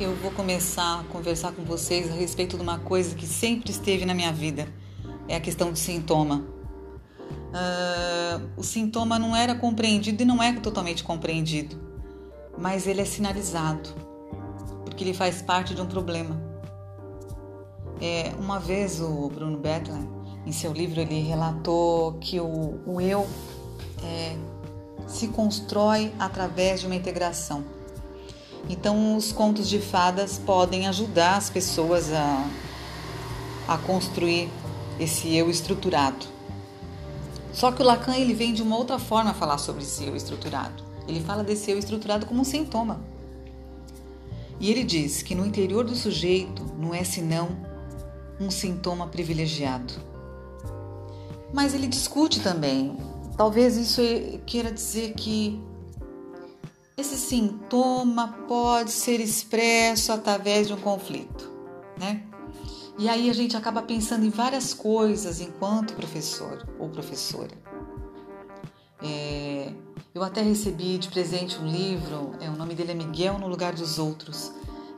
eu vou começar a conversar com vocês a respeito de uma coisa que sempre esteve na minha vida: é a questão do sintoma. Uh, o sintoma não era compreendido e não é totalmente compreendido, mas ele é sinalizado, porque ele faz parte de um problema. É, uma vez o Bruno Bethlen, em seu livro, ele relatou que o, o eu é, se constrói através de uma integração. Então, os contos de fadas podem ajudar as pessoas a, a construir esse eu estruturado. Só que o Lacan ele vem de uma outra forma a falar sobre esse eu estruturado. Ele fala desse eu estruturado como um sintoma. E ele diz que no interior do sujeito não é senão um sintoma privilegiado. Mas ele discute também. Talvez isso queira dizer que esse sintoma pode ser expresso através de um conflito, né? E aí a gente acaba pensando em várias coisas enquanto professor ou professora. É, eu até recebi de presente um livro, é, o nome dele é Miguel no Lugar dos Outros,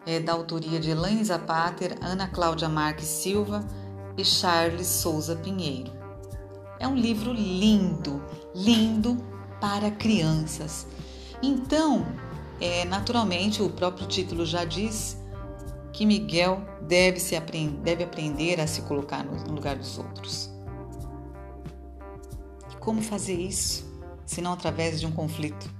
é da autoria de Elaine Zapater, Ana Cláudia Marques Silva e Charles Souza Pinheiro. É um livro lindo, lindo para crianças. Então, é, naturalmente, o próprio título já diz que Miguel deve, se deve aprender a se colocar no lugar dos outros. Como fazer isso, se não através de um conflito?